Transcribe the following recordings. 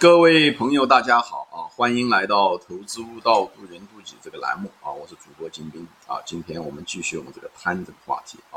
各位朋友，大家好啊！欢迎来到《投资悟道，渡人渡己》这个栏目啊！我是主播金兵啊！今天我们继续我们这个贪这个话题啊。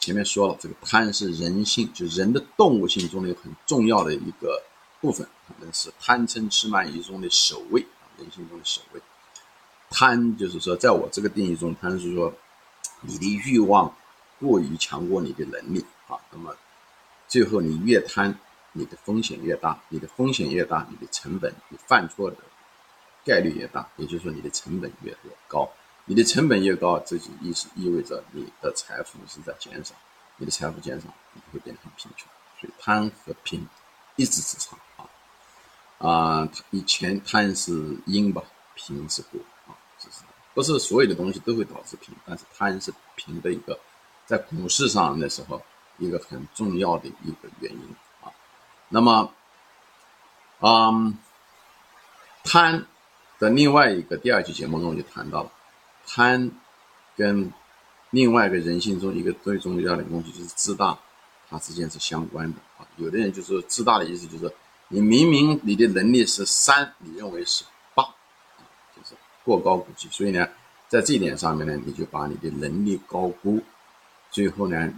前面说了，这个贪是人性，就人的动物性中的很重要的一个部分，可能是贪嗔痴慢疑中的首位啊，人性中的首位。贪就是说，在我这个定义中，贪是说你的欲望过于强过你的能力啊。那么最后你越贪。你的风险越大，你的风险越大，你的成本，你犯错的概率越大，也就是说你的成本越越高，你的成本越高，这就意思意味着你的财富是在减少，你的财富减少，你会变得很贫穷。所以贪和贫一直之长啊啊，以前贪是因吧，贫是果啊，这是不是所有的东西都会导致贫，但是贪是贫的一个在股市上那时候一个很重要的一个原因。那么，嗯，贪的另外一个第二期节目中就谈到了，贪跟另外一个人性中一个最重要的东西就是自大，它之间是相关的啊。有的人就说自大的意思就是，你明明你的能力是三，你认为是八，就是过高估计。所以呢，在这一点上面呢，你就把你的能力高估，最后呢。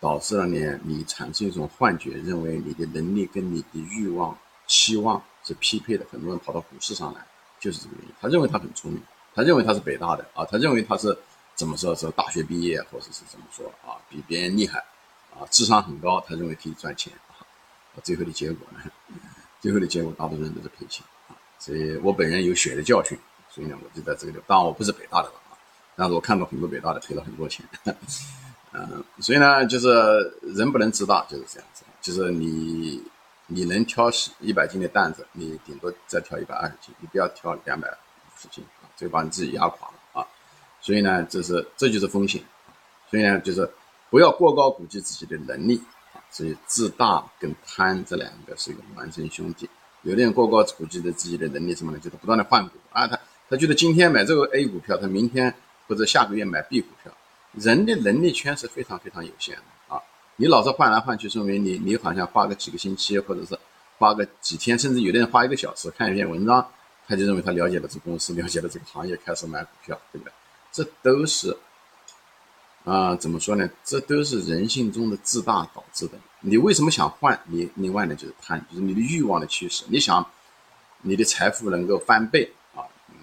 导致了呢，你产生一种幻觉，认为你的能力跟你的欲望、期望是匹配的。很多人跑到股市上来，就是这个原因。他认为他很聪明，他认为他是北大的啊，他认为他是怎么说？是大学毕业，或者是怎么说啊？比别人厉害啊，智商很高，他认为可以赚钱啊。最后的结果呢？最后的结果，大多数人都是赔钱啊。所以我本人有血的教训，所以呢，我就在这个地方。当然，我不是北大的了啊，但是我看到很多北大的赔了很多钱。嗯，所以呢，就是人不能自大，就是这样子。就是你，你能挑起一百斤的担子，你顶多再挑一百二十斤，你不要挑两百五十斤啊，这把你自己压垮了啊。所以呢，这是这就是风险。所以呢，就是不要过高估计自己的能力啊。所以自大跟贪这两个是一个孪生兄弟。有的人过高估计的自己的能力什么呢？就是不断的换股啊，他他觉得今天买这个 A 股票，他明天或者下个月买 B 股票。人的能力圈是非常非常有限的啊！你老是换来换去，说明你你好像花个几个星期，或者是花个几天，甚至有的人花一个小时看一篇文章，他就认为他了解了这公司，了解了这个行业，开始买股票，对不对？这都是啊，怎么说呢？这都是人性中的自大导致的。你为什么想换？你另外呢就是贪，就是你的欲望的驱使。你想你的财富能够翻倍啊，嗯，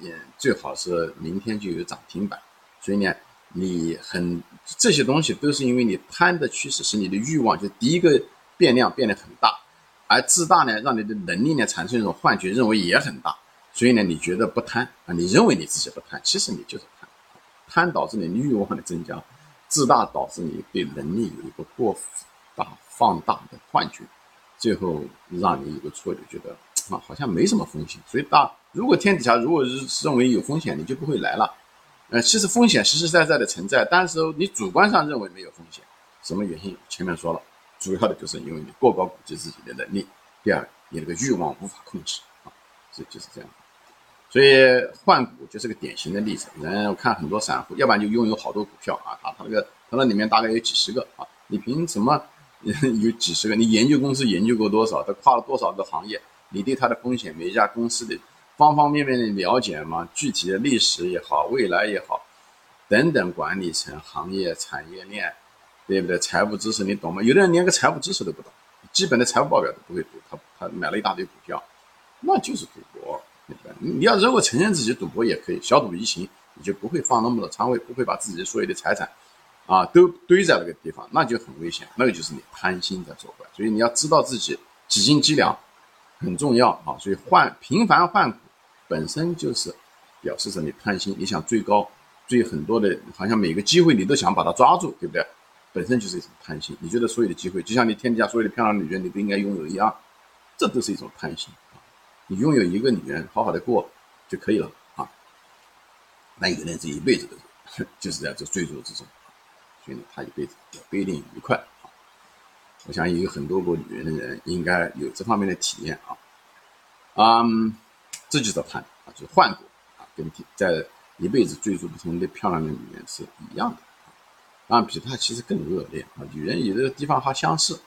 也最好是明天就有涨停板。所以呢。你很这些东西都是因为你贪的驱使，使你的欲望就第一个变量变得很大，而自大呢，让你的能力呢产生一种幻觉，认为也很大，所以呢，你觉得不贪啊？你认为你自己不贪，其实你就是贪，贪导致你欲望的增加，自大导致你对能力有一个过大放大的幻觉，最后让你有个错觉，觉得啊好像没什么风险。所以大如果天底下如果是认为有风险，你就不会来了。呃，其实风险实实在在的存在，但是你主观上认为没有风险，什么原因？前面说了，主要的就是因为你过高估计自己的能力，第二，你那个欲望无法控制啊，这就是这样。所以换股就是个典型的例子。人我看很多散户，要不然就拥有好多股票啊，他他那个他那里面大概有几十个啊，你凭什么 有几十个？你研究公司研究过多少？他跨了多少个行业？你对他的风险，每一家公司的。方方面面的了解嘛，具体的历史也好，未来也好，等等，管理层、行业、产业链，对不对？财务知识你懂吗？有的人连个财务知识都不懂，基本的财务报表都不会读，他他买了一大堆股票，那就是赌博，对不对？你要如果承认自己赌博也可以，小赌怡情，你就不会放那么多仓位，不会把自己所有的财产啊都堆在那个地方，那就很危险，那个就是你贪心在作怪。所以你要知道自己几斤几两很重要啊，所以换频繁换股。本身就是表示着你贪心，你想追高，追很多的，好像每个机会你都想把它抓住，对不对？本身就是一种贪心。你觉得所有的机会，就像你天底下所有的漂亮女人，你都应该拥有一样，这都是一种贪心啊！你拥有一个女人，好好的过就可以了啊。那有的人这一辈子都是 就是在这追逐之中，所以呢，他一辈子也不一定愉快啊。我想有很多过女人的人应该有这方面的体验啊，嗯。这就叫贪啊，就是换股啊，跟在一辈子追逐不同的漂亮的女人是一样的啊，当然比他其实更恶劣啊。女人有的地方还相似，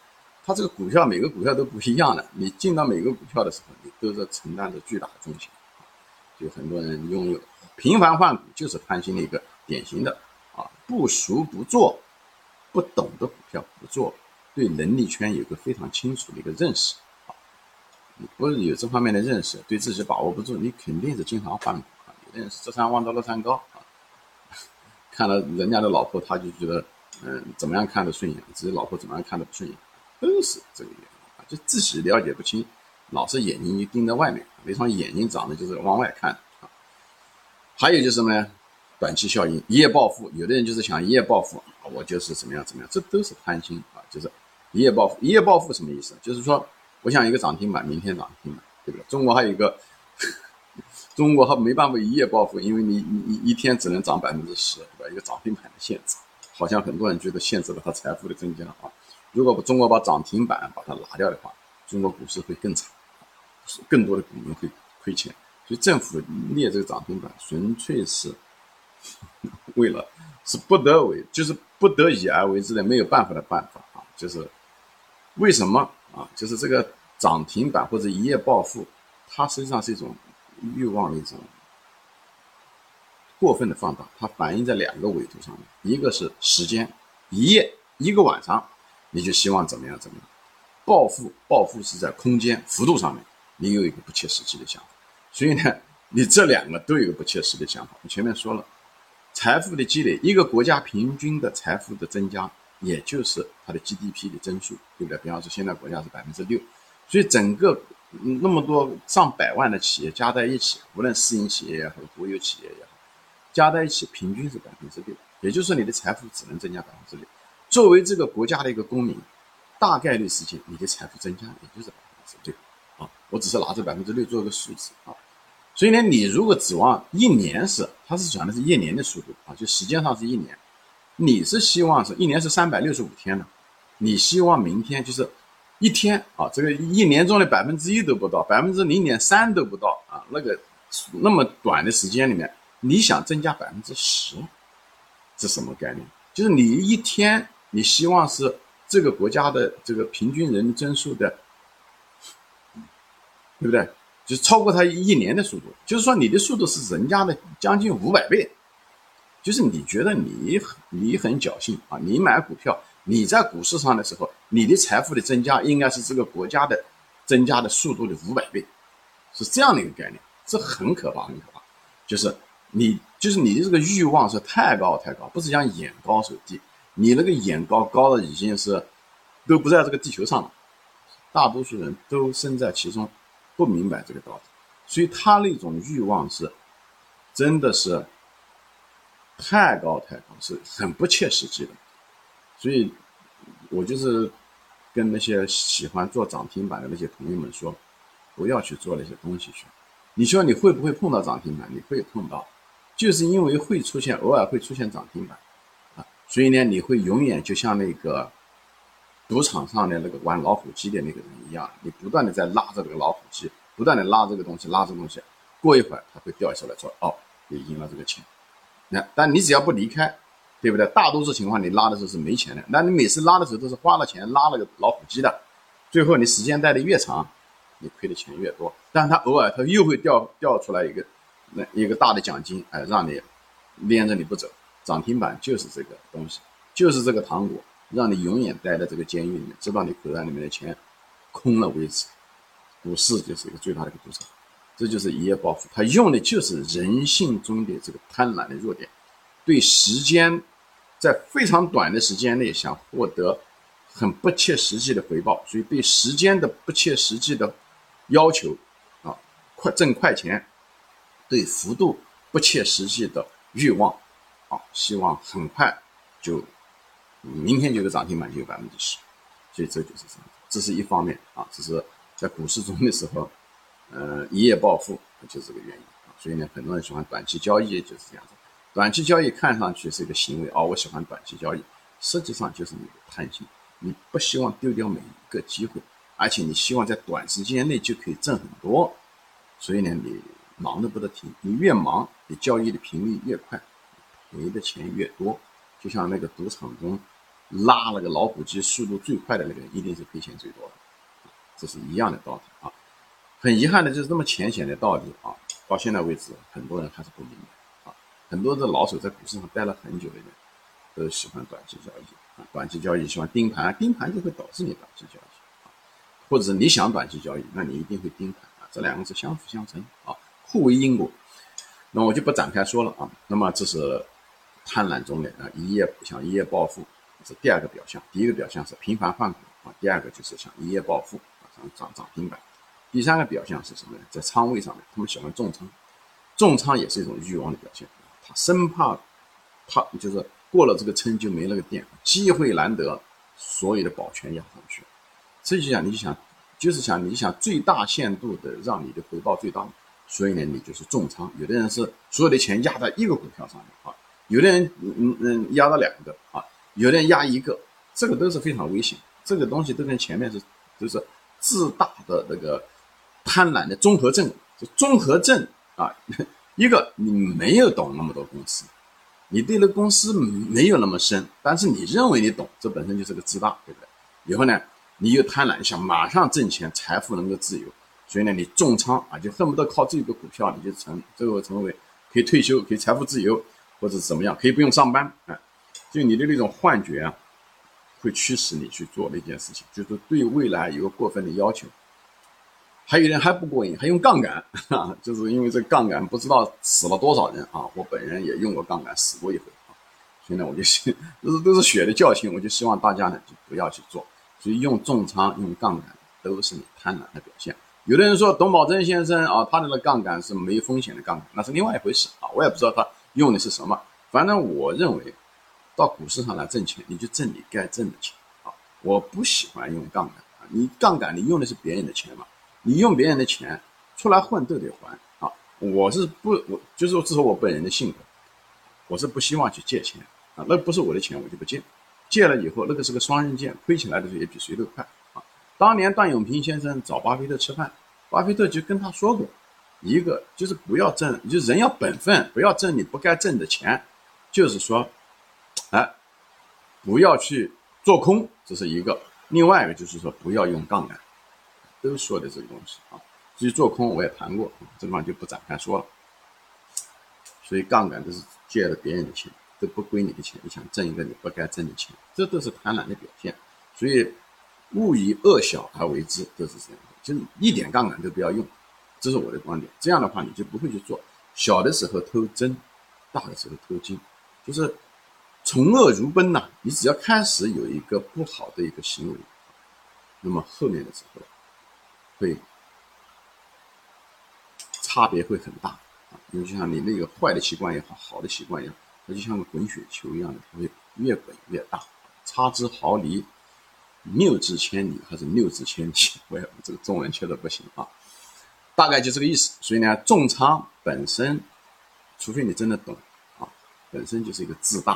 它这个股票每个股票都不一样的，你进到每个股票的时候，你都在承担着巨大的风险。就很多人拥有频繁换股，就是贪心的一个典型的啊，不熟不做，不懂的股票不做，对能力圈有个非常清楚的一个认识。不是有这方面的认识，对自己把握不住，你肯定是经常换股啊。有的人是这山望到那山高啊，看了人家的老婆，他就觉得嗯怎么样看得顺眼，自己老婆怎么样看得不顺眼，都是这个原因啊，就自己了解不清。老是眼睛就盯在外面，那双眼睛长得就是往外看啊。还有就是什么呢？短期效应，一夜暴富。有的人就是想一夜暴富，我就是怎么样怎么样，这都是贪心啊。就是一夜暴富，一夜暴富什么意思？就是说，我想一个涨停板，明天涨停板，对不对？中国还有一个，中国还没办法一夜暴富，因为你你你一天只能涨百分之十，对吧？一个涨停板的限制，好像很多人觉得限制了他财富的增加啊。如果中国把涨停板把它拿掉的话，中国股市会更惨。更多的股民会亏钱，所以政府列这个涨停板，纯粹是 为了是不得为，就是不得已而为之的，没有办法的办法啊！就是为什么啊？就是这个涨停板或者一夜暴富，它实际上是一种欲望的一种过分的放大，它反映在两个维度上面，一个是时间，一夜一个晚上，你就希望怎么样怎么样，暴富暴富是在空间幅度上面。你有一个不切实际的想法，所以呢，你这两个都有一个不切实际的想法。我前面说了，财富的积累，一个国家平均的财富的增加，也就是它的 GDP 的增速，对不对？比方说现在国家是百分之六，所以整个那么多上百万的企业加在一起，无论私营企业也好，国有企业也好，加在一起平均是百分之六，也就是说你的财富只能增加百分之六。作为这个国家的一个公民，大概率事情，你的财富增加也就是百分之六啊。我只是拿这百分之六做一个数字啊，所以呢，你如果指望一年是，它是讲的是一年的速度啊，就时间上是一年，你是希望是一年是三百六十五天的，你希望明天就是一天啊，这个一年中的百分之一都不到，百分之零点三都不到啊，那个那么短的时间里面，你想增加百分之十，这什么概念？就是你一天你希望是这个国家的这个平均人增速的。对不对？就超过它一年的速度，就是说你的速度是人家的将近五百倍，就是你觉得你很你很侥幸啊，你买股票，你在股市上的时候，你的财富的增加应该是这个国家的增加的速度的五百倍，是这样的一个概念，这很可怕，很可怕。就是你就是你的这个欲望是太高太高，不是讲眼高手低，你那个眼高高的已经是都不在这个地球上了，大多数人都身在其中。不明白这个道理，所以他那种欲望是，真的是太高太高，是很不切实际的。所以，我就是跟那些喜欢做涨停板的那些朋友们说，不要去做那些东西去。你说你会不会碰到涨停板？你会碰到，就是因为会出现，偶尔会出现涨停板啊，所以呢，你会永远就像那个。赌场上的那个玩老虎机的那个人一样，你不断的在拉着这个老虎机，不断的拉这个东西，拉这个东西，过一会儿它会掉下来，说哦，你赢了这个钱。那但你只要不离开，对不对？大多数情况你拉的时候是没钱的，那你每次拉的时候都是花了钱拉了个老虎机的，最后你时间待的越长，你亏的钱越多。但他偶尔他又会掉掉出来一个那一个大的奖金，哎，让你连着你不走。涨停板就是这个东西，就是这个糖果。让你永远待在这个监狱里面，直到你口袋里面的钱空了为止。股市就是一个最大的一个赌场，这就是一夜暴富。他用的就是人性中的这个贪婪的弱点，对时间在非常短的时间内想获得很不切实际的回报，所以对时间的不切实际的要求啊，快挣快钱，对幅度不切实际的欲望啊，希望很快就。明天就有涨停板，就有百分之十，所以这就是这样。这是一方面啊，这是在股市中的时候，呃，一夜暴富就是这个原因啊。所以呢，很多人喜欢短期交易，就是这样子。短期交易看上去是一个行为啊，我喜欢短期交易，实际上就是你的贪心，你不希望丢掉每一个机会，而且你希望在短时间内就可以挣很多，所以呢，你忙得不得停。你越忙，你交易的频率越快，赔的钱越多。就像那个赌场中。拉那个老虎机速度最快的那个人，一定是赔钱最多的，这是一样的道理啊。很遗憾的就是这么浅显的道理啊，到现在为止，很多人还是不明白啊。很多的老手在股市上待了很久的人，都喜欢短期交易啊，短期交易喜欢盯盘，盯盘就会导致你短期交易啊，或者是你想短期交易，那你一定会盯盘啊，这两个是相辅相成啊，互为因果。那我就不展开说了啊。那么这是贪婪中的啊，一夜想一夜暴富，是第二个表象。第一个表象是频繁换股啊，第二个就是想一夜暴富啊，想涨涨停板。第三个表象是什么呢？在仓位上面，他们喜欢重仓，重仓也是一种欲望的表现。他生怕他就是过了这个村就没那个店，机会难得，所有的保全压上去。实际上，你就想，就是想你想最大限度的让你的回报最大。所以呢，你就是重仓。有的人是所有的钱压在一个股票上面啊，有的人嗯嗯压了两个啊，有的人压一个，这个都是非常危险。这个东西都跟前面是都是自大的那个贪婪的综合症。就综合症啊，一个你没有懂那么多公司，你对那公司没有那么深，但是你认为你懂，这本身就是个自大，对不对？以后呢，你又贪婪，想马上挣钱，财富能够自由。所以呢，你重仓啊，就恨不得靠这个股票，你就成最后成为可以退休、可以财富自由，或者怎么样，可以不用上班啊。就你的那种幻觉啊，会驱使你去做那件事情，就是对未来有个过分的要求。还有人还不过瘾，还用杠杆啊，就是因为这杠杆不知道死了多少人啊。我本人也用过杠杆，死过一回啊。所以呢，我就希都是都是血的教训，我就希望大家呢就不要去做。所以用重仓、用杠杆都是你贪婪的表现。有的人说董宝珍先生啊，他那个杠杆是没风险的杠杆，那是另外一回事啊。我也不知道他用的是什么，反正我认为，到股市上来挣钱，你就挣你该挣的钱啊。我不喜欢用杠杆啊，你杠杆你用的是别人的钱嘛，你用别人的钱出来混都得还啊。我是不，我就是说，这是我本人的性格，我是不希望去借钱啊，那不是我的钱，我就不借。借了以后，那个是个双刃剑，亏起来的时候也比谁都快啊。当年段永平先生找巴菲特吃饭，巴菲特就跟他说过，一个就是不要挣，就人要本分，不要挣你不该挣的钱，就是说，哎，不要去做空，这是一个；另外一个就是说不要用杠杆，都说的这个东西啊。至于做空，我也谈过，这地方就不展开说了。所以杠杆都是借了别人的钱，都不归你的钱，你想挣一个你不该挣的钱，这都是贪婪的表现。所以。勿以恶小而为之，都是这样，就是一点杠杆都不要用，这是我的观点。这样的话，你就不会去做小的时候偷真，大的时候偷金，就是从恶如奔呐。你只要开始有一个不好的一个行为，那么后面的时候会差别会很大啊。因为就像你那个坏的习惯也好，好的习惯也好，它就像个滚雪球一样的，它会越滚越大，差之毫厘。谬之千里还是谬之千里？我也这个中文确实不行啊，大概就这个意思。所以呢，重仓本身，除非你真的懂啊，本身就是一个自大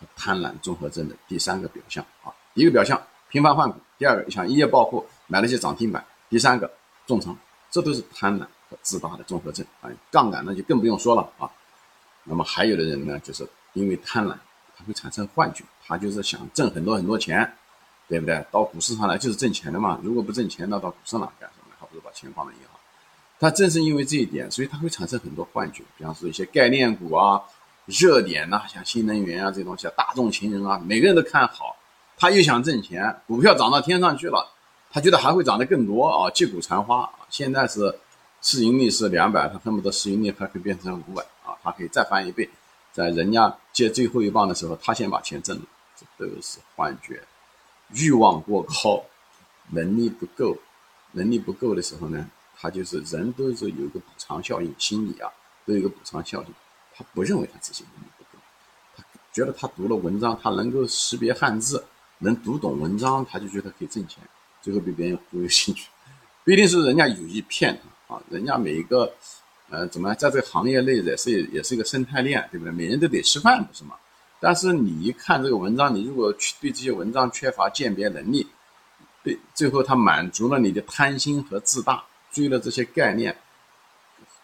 和贪婪综合症的第三个表象啊。一个表象频繁换股，第二个想一夜暴富买了些涨停板，第三个重仓，这都是贪婪和自大的综合症啊。杠杆那就更不用说了啊。那么还有的人呢，就是因为贪婪，他会产生幻觉，他就是想挣很多很多钱。对不对？到股市上来就是挣钱的嘛。如果不挣钱，那到股市上干什么呢？还不如把钱放在银行。他正是因为这一点，所以他会产生很多幻觉。比方说一些概念股啊、热点呐，像新能源啊这东西啊，大众情人啊，每个人都看好。他又想挣钱，股票涨到天上去了，他觉得还会涨得更多啊，击鼓传花啊。现在是市盈率是两百，他恨不得市盈率还可以变成五百啊，他可以再翻一倍。在人家接最后一棒的时候，他先把钱挣了，这都是幻觉。欲望过高，能力不够，能力不够的时候呢，他就是人都是有一个补偿效应，心理啊都有一个补偿效应，他不认为他自己能力不够，他觉得他读了文章，他能够识别汉字，能读懂文章，他就觉得可以挣钱，最后被别人忽悠进去，不一定是人家有意骗他啊，人家每一个，呃，怎么在这个行业内也是也是一个生态链，对不对？每人都得吃饭，不是吗？但是你一看这个文章，你如果去对这些文章缺乏鉴别能力，对，最后他满足了你的贪心和自大，追了这些概念，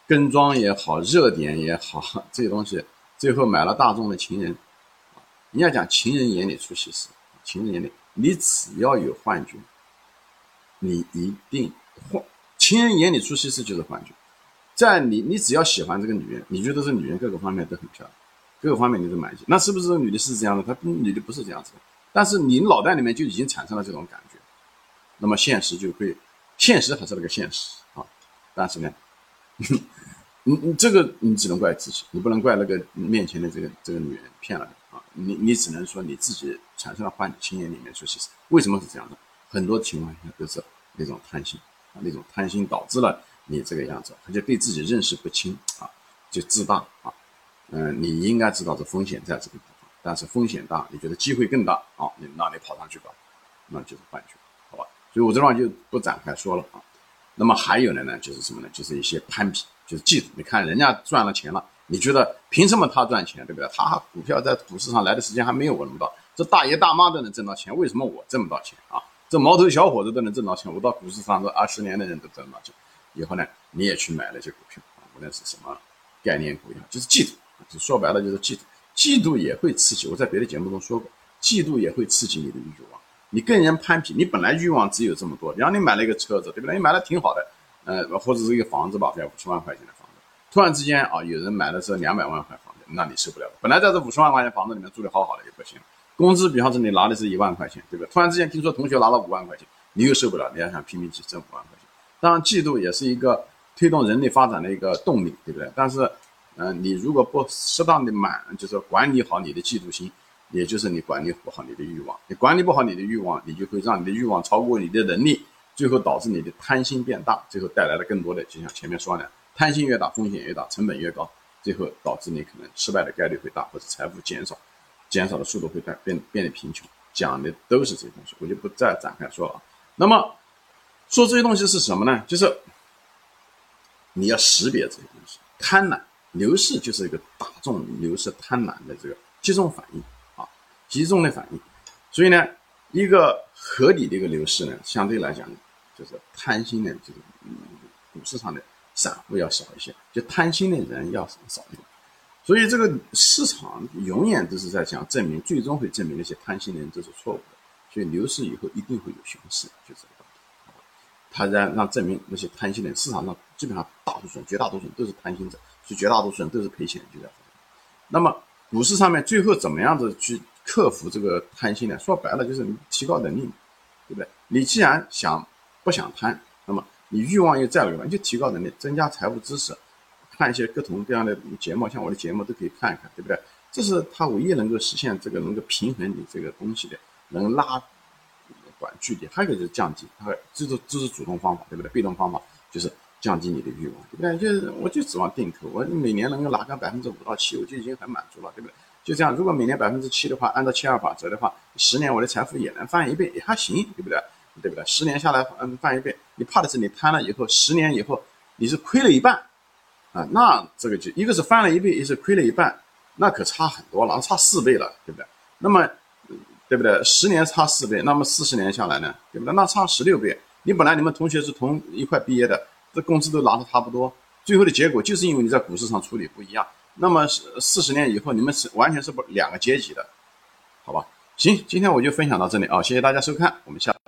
跟庄也好，热点也好，这些东西，最后买了大众的情人，人家讲情人眼里出西施，情人眼里，你只要有幻觉，你一定幻情人眼里出西施就是幻觉。在你你只要喜欢这个女人，你觉得这女人各个方面都很漂亮，各个方面你都满意，那是不是这女的是这样的？她女的不是这样子的，但是你脑袋里面就已经产生了这种感觉，那么现实就会，现实还是那个现实啊，但是呢。你你这个你只能怪自己，你不能怪那个面前的这个这个女人骗了你啊！你你只能说你自己产生了幻觉，心眼里面说其实为什么是这样的？很多情况下都是那种贪心啊，那种贪心导致了你这个样子，而且对自己认识不清啊，就自大啊。嗯，你应该知道这风险在这个地方，但是风险大，你觉得机会更大啊？你那你跑上去吧，那就是幻觉，好吧？所以我这方就不展开说了啊。那么还有的呢，就是什么呢？就是一些攀比，就是嫉妒。你看人家赚了钱了，你觉得凭什么他赚钱，对不对？他股票在股市上来的时间还没有我那么大，这大爷大妈都能挣到钱，为什么我挣不到钱啊？这毛头小伙子都能挣到钱，我到股市上这二十年的人都挣到钱。以后呢，你也去买那些股票啊，无论是什么概念股呀，就是嫉妒，就说白了就是嫉妒。嫉妒也会刺激，我在别的节目中说过，嫉妒也会刺激你的欲望。你跟人攀比，你本来欲望只有这么多，然后你买了一个车子，对不对？你买的挺好的，呃，或者是一个房子吧，在五十万块钱的房子，突然之间啊，有人买的是两百万块房子，那你受不了本来在这五十万块钱房子里面住的好好的也不行，工资比方说你拿的是一万块钱，对不对？突然之间听说同学拿了五万块钱，你又受不了，你还想拼命去挣五万块钱。当然，嫉妒也是一个推动人类发展的一个动力，对不对？但是，嗯，你如果不适当的满，就是管理好你的嫉妒心。也就是你管理不好你的欲望，你管理不好你的欲望，你就会让你的欲望超过你的能力，最后导致你的贪心变大，最后带来了更多的，就像前面说的，贪心越大，风险越大，成本越高，最后导致你可能失败的概率会大，或者财富减少，减少的速度会变变变得贫穷。讲的都是这些东西，我就不再展开说了。那么说这些东西是什么呢？就是你要识别这些东西，贪婪牛市就是一个大众牛市贪婪的这个集中反应啊。集中的反应，所以呢，一个合理的一个流失呢，相对来讲，就是贪心的，就是，股市上的散户要少一些，就贪心的人要少一点。所以这个市场永远都是在想证明，最终会证明那些贪心的人都是错误的。所以牛市以后一定会有熊市，就这个道理。他让让证明那些贪心的人，市场上基本上大多数人、绝大多数人都是贪心者，所以绝大多数人都是赔钱，就在。那么股市上面最后怎么样子去？克服这个贪心呢？说白了就是提高能力，对不对？你既然想不想贪，那么你欲望又在了，你就提高能力，增加财务知识，看一些各种各样的节目，像我的节目都可以看一看，对不对？这是他唯一能够实现这个能够平衡你这个东西的，能拉短距离。还有一个就是降低，它这是这是主动方法，对不对？被动方法就是降低你的欲望，对不对？就是我就指望定投，我每年能够拿个百分之五到七，我就已经很满足了，对不对？就这样，如果每年百分之七的话，按照七二法则的话，十年我的财富也能翻一倍，也还行，对不对？对不对？十年下来，嗯，翻一倍，你怕的是你贪了以后，十年以后你是亏了一半，啊，那这个就一个是翻了一倍，一是亏了一半，那可差很多了，差四倍了，对不对？那么，对不对？十年差四倍，那么四十年下来呢，对不对？那差十六倍。你本来你们同学是同一块毕业的，这工资都拿的差不多，最后的结果就是因为你在股市上处理不一样。那么四四十年以后，你们是完全是不两个阶级的，好吧？行，今天我就分享到这里啊，谢谢大家收看，我们下。